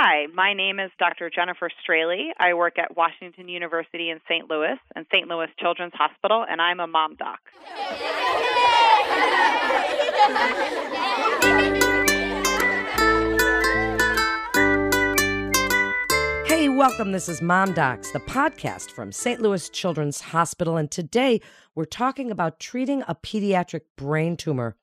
Hi, my name is Dr. Jennifer Straley. I work at Washington University in St. Louis and St. Louis Children's Hospital, and I'm a mom doc. Hey, welcome. This is Mom Docs, the podcast from St. Louis Children's Hospital. And today we're talking about treating a pediatric brain tumor.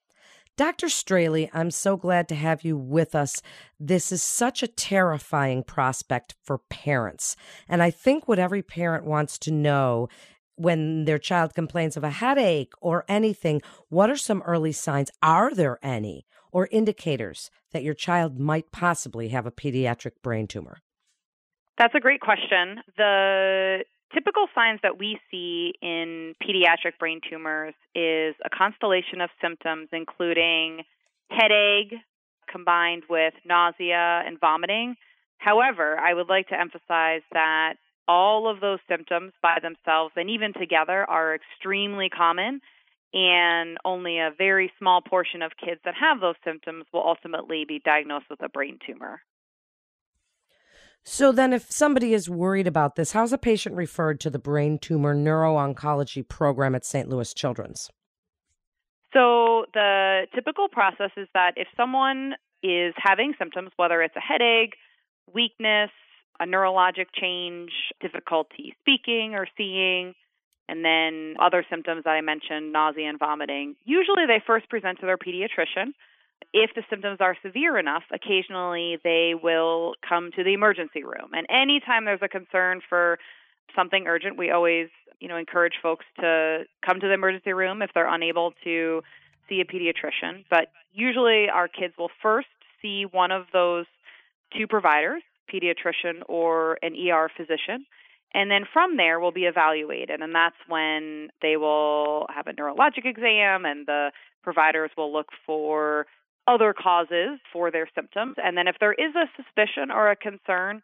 Dr. Straley, I'm so glad to have you with us. This is such a terrifying prospect for parents. And I think what every parent wants to know when their child complains of a headache or anything, what are some early signs? Are there any or indicators that your child might possibly have a pediatric brain tumor? That's a great question. The typical signs that we see in pediatric brain tumors is a constellation of symptoms, including headache combined with nausea and vomiting. However, I would like to emphasize that all of those symptoms by themselves and even together are extremely common, and only a very small portion of kids that have those symptoms will ultimately be diagnosed with a brain tumor. So then, if somebody is worried about this, how's a patient referred to the brain tumor neuro-oncology program at St. Louis Children's? So the typical process is that if someone is having symptoms, whether it's a headache, weakness, a neurologic change, difficulty speaking or seeing, and then other symptoms that I mentioned, nausea and vomiting, usually they first present to their pediatrician if the symptoms are severe enough, occasionally they will come to the emergency room. And anytime there's a concern for something urgent, we always, you know, encourage folks to come to the emergency room if they're unable to see a pediatrician. But usually our kids will first see one of those two providers, pediatrician or an ER physician. And then from there, we'll be evaluated. And that's when they will have a neurologic exam, and the providers will look for other causes for their symptoms. And then if there is a suspicion or a concern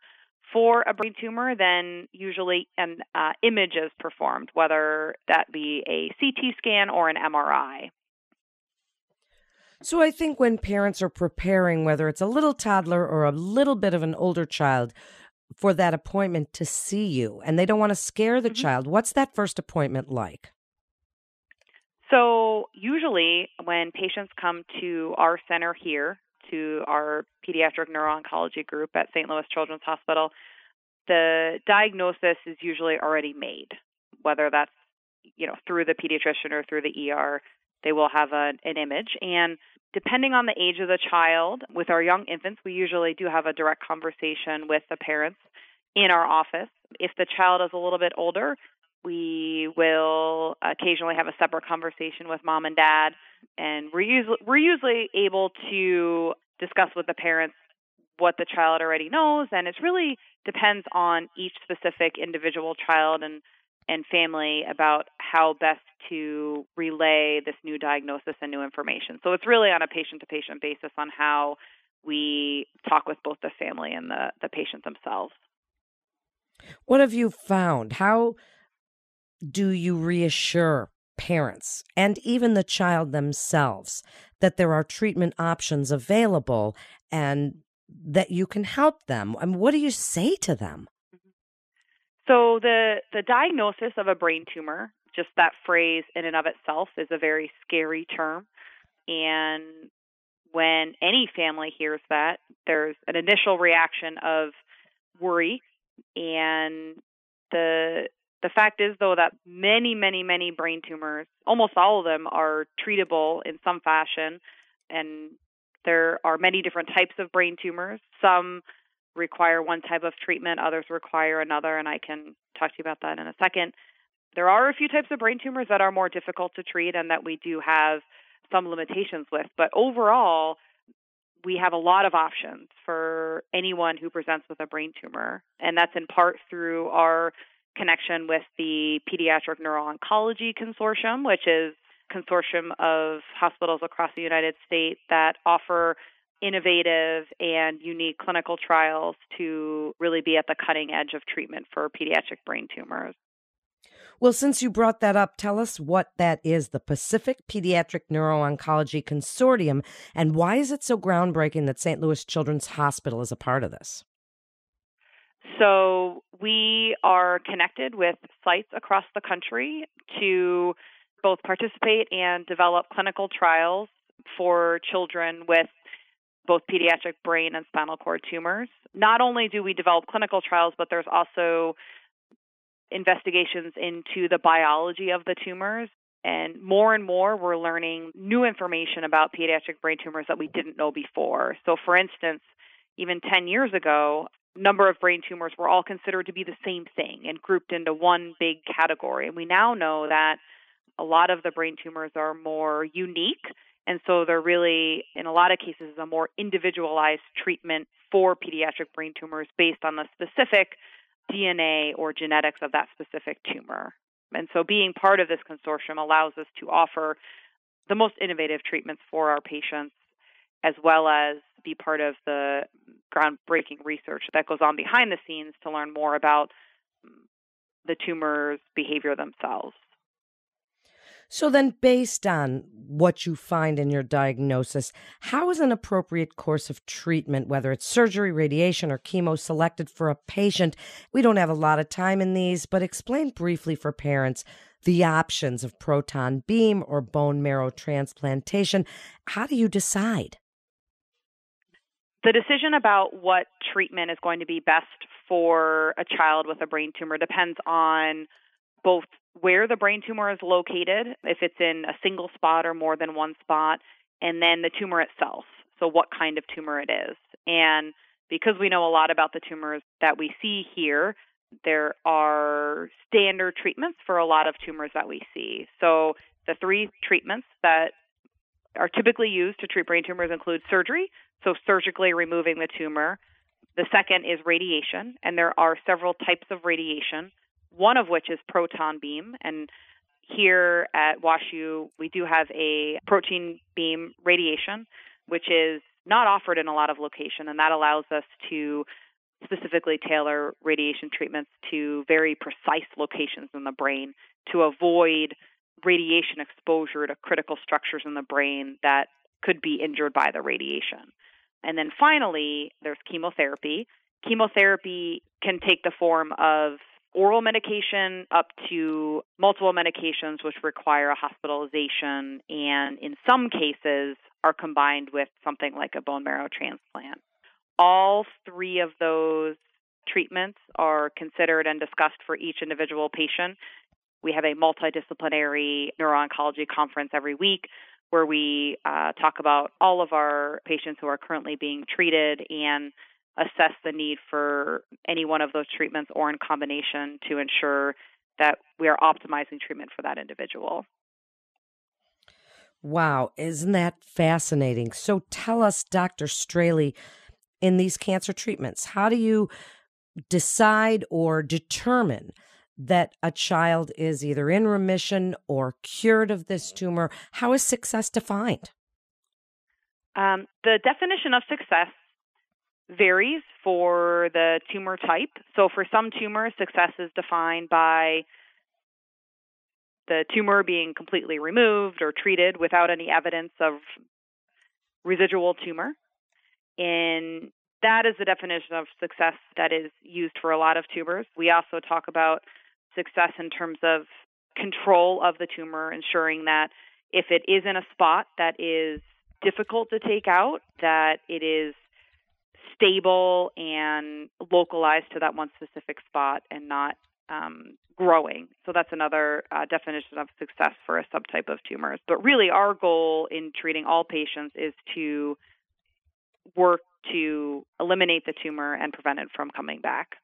for a brain tumor, then usually an uh, image is performed, whether that be a CT scan or an MRI. So I think when parents are preparing, whether it's a little toddler or a little bit of an older child, for that appointment to see you, and they don't want to scare the mm-hmm. child, what's that first appointment like? So, usually, when patients come to our center here, to our pediatric neuro-oncology group at St. Louis Children's Hospital, the diagnosis is usually already made, whether that's you know through the pediatrician or through the ER. They will have a, an image, and depending on the age of the child, with our young infants, we usually do have a direct conversation with the parents in our office. If the child is a little bit older, we will occasionally have a separate conversation with mom and dad, and we're usually we're usually able to discuss with the parents what the child already knows, and it really depends on each specific individual child and and family about how best to relay this new diagnosis and new information. So it's really on a patient to patient basis on how we talk with both the family and the, the patient themselves. What have you found? How do you reassure parents and even the child themselves that there are treatment options available and that you can help them? I mean, what do you say to them? Mm-hmm. So the the diagnosis of a brain tumor, just that phrase in and of itself is a very scary term and when any family hears that, there's an initial reaction of worry and the the fact is, though, that many, many, many brain tumors, almost all of them, are treatable in some fashion. And there are many different types of brain tumors. Some require one type of treatment, others require another, and I can talk to you about that in a second. There are a few types of brain tumors that are more difficult to treat and that we do have some limitations with. But overall, we have a lot of options for anyone who presents with a brain tumor. And that's in part through our connection with the Pediatric Neuro-Oncology Consortium, which is a consortium of hospitals across the United States that offer innovative and unique clinical trials to really be at the cutting edge of treatment for pediatric brain tumors. Well, since you brought that up, tell us what that is the Pacific Pediatric Neuro-Oncology Consortium, and why is it so groundbreaking that St. Louis Children's Hospital is a part of this? So we are connected with sites across the country to both participate and develop clinical trials for children with both pediatric brain and spinal cord tumors. Not only do we develop clinical trials, but there's also investigations into the biology of the tumors. And more and more, we're learning new information about pediatric brain tumors that we didn't know before. So, for instance, even 10 years ago, number of brain tumors were all considered to be the same thing and grouped into one big category. And we now know that a lot of the brain tumors are more unique. And so they're really, in a lot of cases, a more individualized treatment for pediatric brain tumors based on the specific DNA or genetics of that specific tumor. And so being part of this consortium allows us to offer the most innovative treatments for our patients as well as be part of the groundbreaking research that goes on behind the scenes to learn more about mm, the tumor's behavior themselves. So, then, based on what you find in your diagnosis, how is an appropriate course of treatment, whether it's surgery, radiation, or chemo, selected for a patient? We don't have a lot of time in these, but explain briefly for parents the options of proton beam or bone marrow transplantation. How do you decide? The decision about what treatment is going to be best for a child with a brain tumor depends on both where the brain tumor is located, if it's in a single spot or more than one spot, and then the tumor itself. So, what kind of tumor it is. And because we know a lot about the tumors that we see here, there are standard treatments for a lot of tumors that we see. So, the three treatments that are typically used to treat brain tumors include surgery, so surgically removing the tumor. The second is radiation, and there are several types of radiation, one of which is proton beam. And here at WashU, we do have a proton beam radiation, which is not offered in a lot of location, and that allows us to specifically tailor radiation treatments to very precise locations in the brain to avoid radiation exposure to critical structures in the brain that could be injured by the radiation. And then finally, there's chemotherapy. Chemotherapy can take the form of oral medication up to multiple medications which require a hospitalization and in some cases are combined with something like a bone marrow transplant. All three of those treatments are considered and discussed for each individual patient we have a multidisciplinary neuro-oncology conference every week where we uh, talk about all of our patients who are currently being treated and assess the need for any one of those treatments or in combination to ensure that we are optimizing treatment for that individual. Wow, isn't that fascinating? So tell us, Dr. Straley, in these cancer treatments, how do you decide or determine that a child is either in remission or cured of this tumor? How is success defined? Um, the definition of success varies for the tumor type. So, for some tumors, success is defined by the tumor being completely removed or treated without any evidence of residual tumor. And that is the definition of success that is used for a lot of tumors. We also talk about success in terms of control of the tumor, ensuring that if it is in a spot that is difficult to take out, that it is stable and localized to that one specific spot and not um, growing. So that's another uh, definition of success for a subtype of tumors. But really, our goal in treating all patients is to work to eliminate the tumor and prevent it from coming back.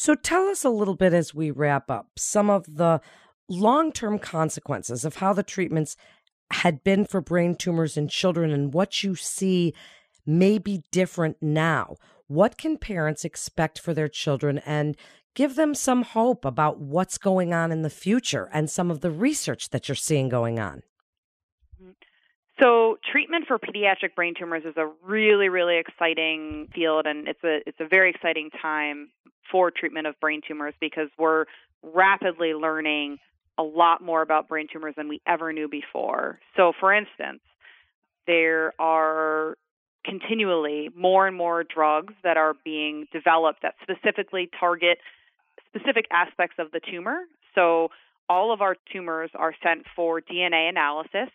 So tell us a little bit as we wrap up some of the long term consequences of how the treatments had been for brain tumors in children and what you see may be different now. What can parents expect for their children and give them some hope about what's going on in the future and some of the research that you're seeing going on? So, treatment for pediatric brain tumors is a really, really exciting field, and it's a it's a very exciting time for treatment of brain tumors because we're rapidly learning a lot more about brain tumors than we ever knew before. So, for instance, there are continually more and more drugs that are being developed that specifically target specific aspects of the tumor. So all of our tumors are sent for DNA analysis,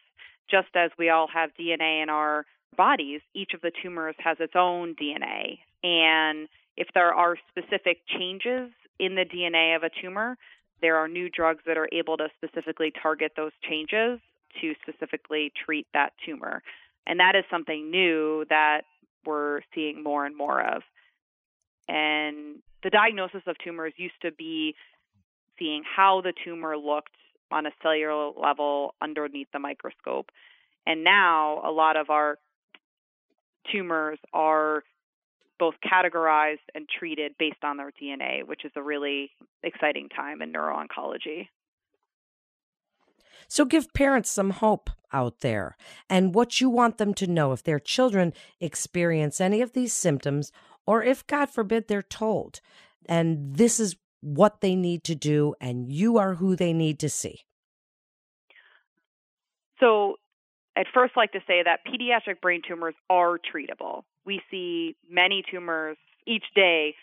just as we all have DNA in our bodies. Each of the tumors has its own DNA. And if there are specific changes in the DNA of a tumor, there are new drugs that are able to specifically target those changes to specifically treat that tumor. And that is something new that we're seeing more and more of. And the diagnosis of tumors used to be seeing how the tumor looked on a cellular level underneath the microscope. And now a lot of our tumors are both categorized and treated based on their DNA, which is a really exciting time in neuro-oncology. So give parents some hope out there and what you want them to know if their children experience any of these symptoms or if, God forbid, they're told. And this is what they need to do, and you are who they need to see. So, I'd first like to say that pediatric brain tumors are treatable. We see many tumors each day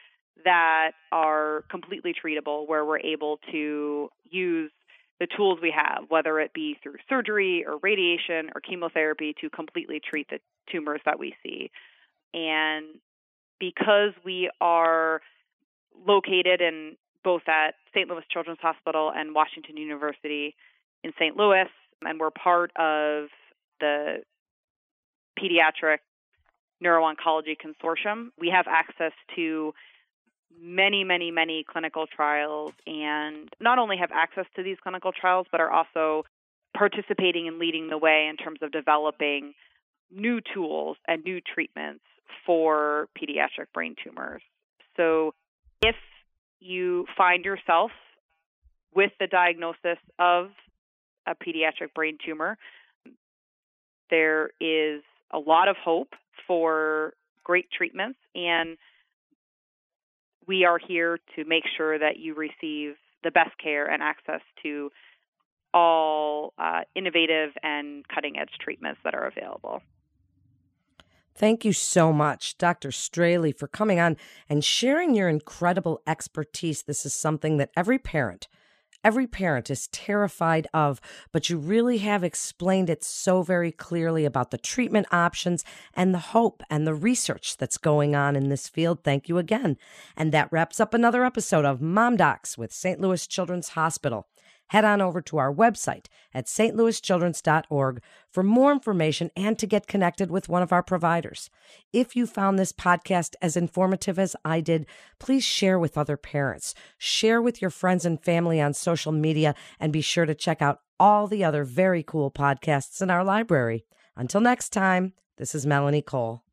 that are completely treatable, where we're able to use the tools we have, whether it be through surgery or radiation or chemotherapy, to completely treat the tumors that we see. And because we are located in both at St. Louis Children's Hospital and Washington University in St. Louis, and we're part of the Pediatric Neuro-Oncology Consortium. We have access to many, many, many clinical trials and not only have access to these clinical trials, but are also participating and leading the way in terms of developing new tools and new treatments for pediatric brain tumors. So if you find yourself with the diagnosis of a pediatric brain tumor, there is a lot of hope for great treatments, and we are here to make sure that you receive the best care and access to all uh, innovative and cutting edge treatments that are available. Thank you so much, Dr. Straley, for coming on and sharing your incredible expertise. This is something that every parent, every parent is terrified of, but you really have explained it so very clearly about the treatment options and the hope and the research that's going on in this field. Thank you again. And that wraps up another episode of Mom Docs with St. Louis Children's Hospital head on over to our website at stlouischildrens.org for more information and to get connected with one of our providers. If you found this podcast as informative as I did, please share with other parents, share with your friends and family on social media, and be sure to check out all the other very cool podcasts in our library. Until next time, this is Melanie Cole.